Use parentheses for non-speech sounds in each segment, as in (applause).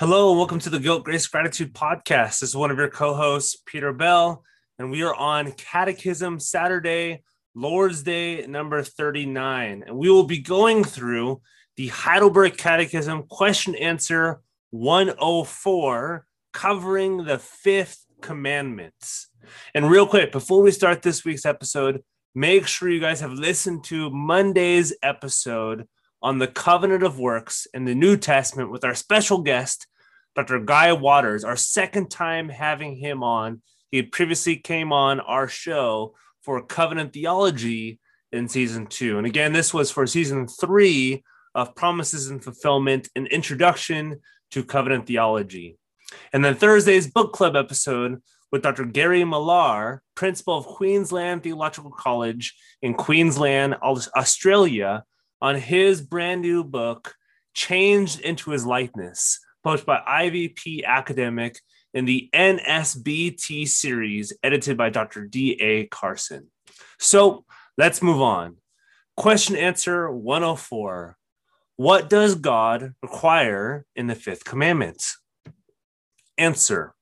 Hello, and welcome to the Guilt Grace Gratitude Podcast. This is one of your co hosts, Peter Bell, and we are on Catechism Saturday, Lord's Day number 39. And we will be going through the Heidelberg Catechism question answer 104, covering the fifth commandments. And real quick, before we start this week's episode, make sure you guys have listened to Monday's episode on the covenant of works in the New Testament with our special guest, Dr. Guy Waters, our second time having him on. He previously came on our show for covenant theology in season two. And again, this was for season three of Promises and Fulfillment, an introduction to covenant theology. And then Thursday's book club episode with Dr. Gary Millar, principal of Queensland Theological College in Queensland, Australia, on his brand new book, Changed into His Likeness, published by IVP Academic in the NSBT series, edited by Dr. D.A. Carson. So let's move on. Question answer 104 What does God require in the fifth commandment? Answer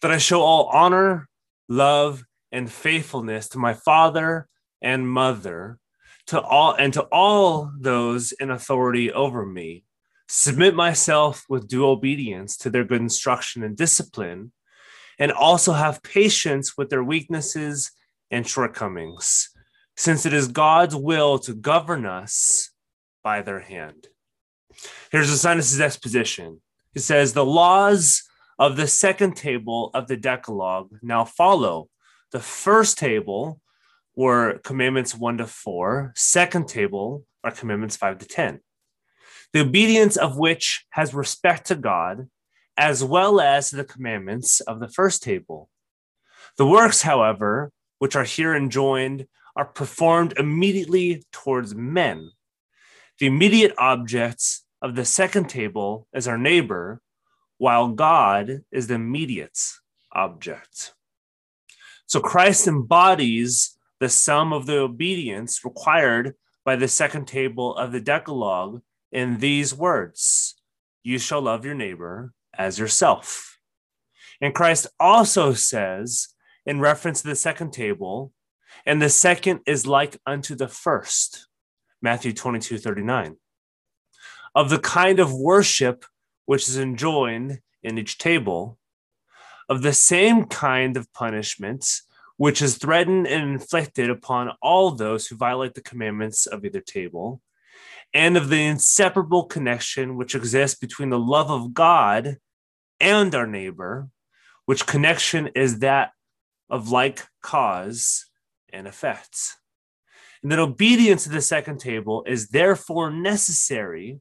that I show all honor, love, and faithfulness to my father and mother to all and to all those in authority over me submit myself with due obedience to their good instruction and discipline and also have patience with their weaknesses and shortcomings since it is god's will to govern us by their hand. Here's Ursinus' exposition. He says the laws of the second table of the decalogue now follow. The first table were commandments 1 to 4. Second table are commandments 5 to 10. The obedience of which has respect to God, as well as the commandments of the first table. The works, however, which are here enjoined, are performed immediately towards men. The immediate objects of the second table is our neighbor, while God is the immediate object. So Christ embodies the sum of the obedience required by the second table of the Decalogue in these words You shall love your neighbor as yourself. And Christ also says, in reference to the second table, and the second is like unto the first, Matthew 22 39, of the kind of worship which is enjoined in each table, of the same kind of punishments which is threatened and inflicted upon all those who violate the commandments of either table, and of the inseparable connection which exists between the love of God and our neighbor, which connection is that of like cause and effect. And that obedience to the second table is therefore necessary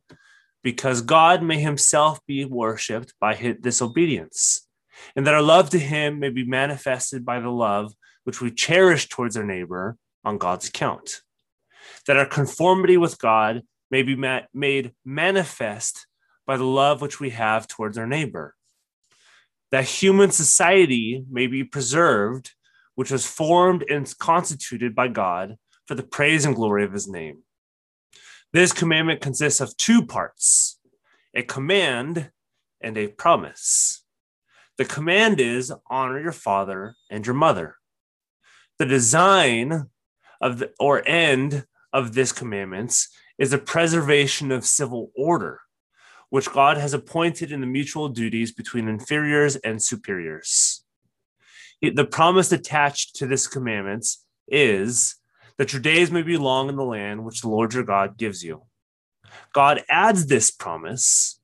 because God may himself be worshiped by his disobedience, and that our love to him may be manifested by the love which we cherish towards our neighbor on God's account. That our conformity with God may be ma- made manifest by the love which we have towards our neighbor. That human society may be preserved, which was formed and constituted by God for the praise and glory of his name. This commandment consists of two parts a command and a promise. The command is honor your father and your mother the design of the or end of this commandments is the preservation of civil order which god has appointed in the mutual duties between inferiors and superiors. The promise attached to this commandments is that your days may be long in the land which the lord your god gives you. God adds this promise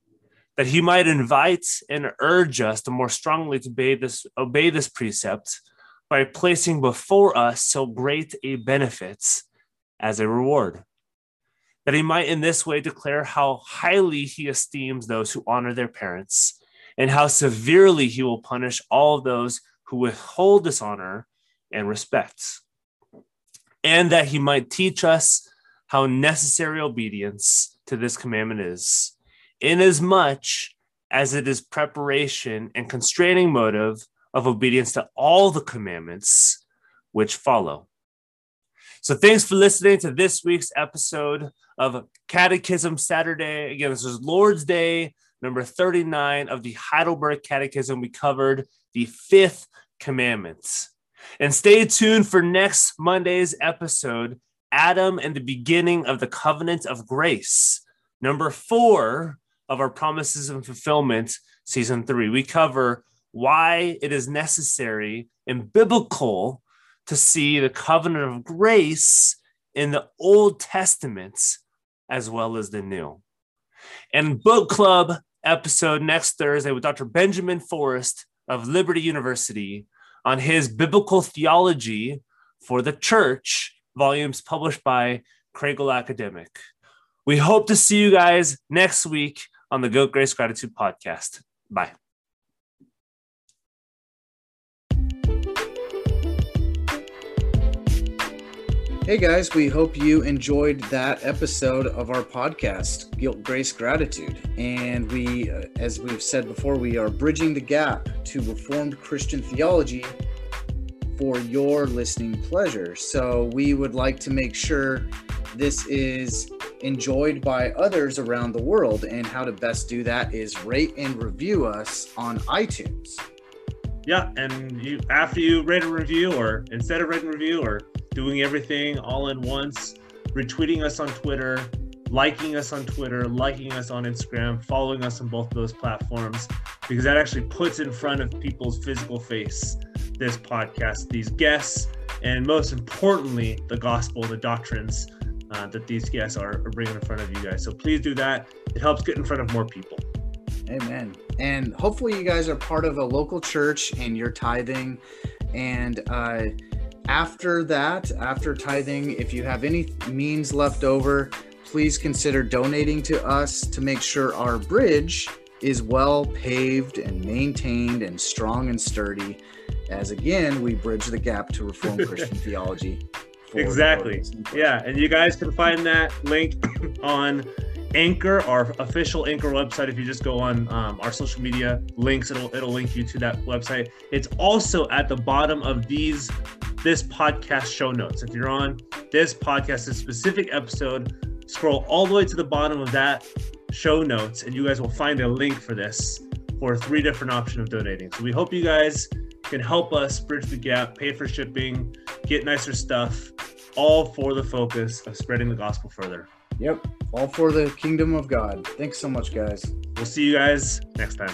that he might invite and urge us to more strongly to obey this, obey this precept by placing before us so great a benefits as a reward. That he might in this way declare how highly he esteems those who honor their parents, and how severely he will punish all those who withhold dishonor and respect. And that he might teach us how necessary obedience to this commandment is, inasmuch as it is preparation and constraining motive of obedience to all the commandments which follow. So, thanks for listening to this week's episode of Catechism Saturday. Again, this is Lord's Day number 39 of the Heidelberg Catechism. We covered the fifth commandments. And stay tuned for next Monday's episode Adam and the beginning of the covenant of grace. Number four of our promises and fulfillment, season three. We cover why it is necessary and biblical to see the covenant of grace in the Old Testament as well as the New. And book club episode next Thursday with Dr. Benjamin Forrest of Liberty University on his biblical theology for the church volumes published by Kregel Academic. We hope to see you guys next week on the Guilt Grace Gratitude podcast. Bye. Hey guys, we hope you enjoyed that episode of our podcast, Guilt, Grace, Gratitude. And we, uh, as we've said before, we are bridging the gap to Reformed Christian theology for your listening pleasure. So we would like to make sure this is enjoyed by others around the world. And how to best do that is rate and review us on iTunes. Yeah, and you after you rate a review, or instead of rating review, or doing everything all in once, retweeting us on Twitter, liking us on Twitter, liking us on Instagram, following us on both those platforms, because that actually puts in front of people's physical face this podcast, these guests, and most importantly, the gospel, the doctrines uh, that these guests are, are bringing in front of you guys. So please do that. It helps get in front of more people. Amen. And hopefully, you guys are part of a local church and you're tithing. And uh, after that, after tithing, if you have any means left over, please consider donating to us to make sure our bridge is well paved and maintained and strong and sturdy. As again, we bridge the gap to Reformed (laughs) Christian theology. Exactly. Yeah. And you guys can find that link (coughs) on Anchor, our official Anchor website. If you just go on um, our social media links, it'll it'll link you to that website. It's also at the bottom of these this podcast show notes. If you're on this podcast, this specific episode, scroll all the way to the bottom of that show notes, and you guys will find a link for this for three different options of donating. So we hope you guys can help us bridge the gap, pay for shipping, get nicer stuff, all for the focus of spreading the gospel further. Yep, all for the kingdom of God. Thanks so much, guys. We'll see you guys next time.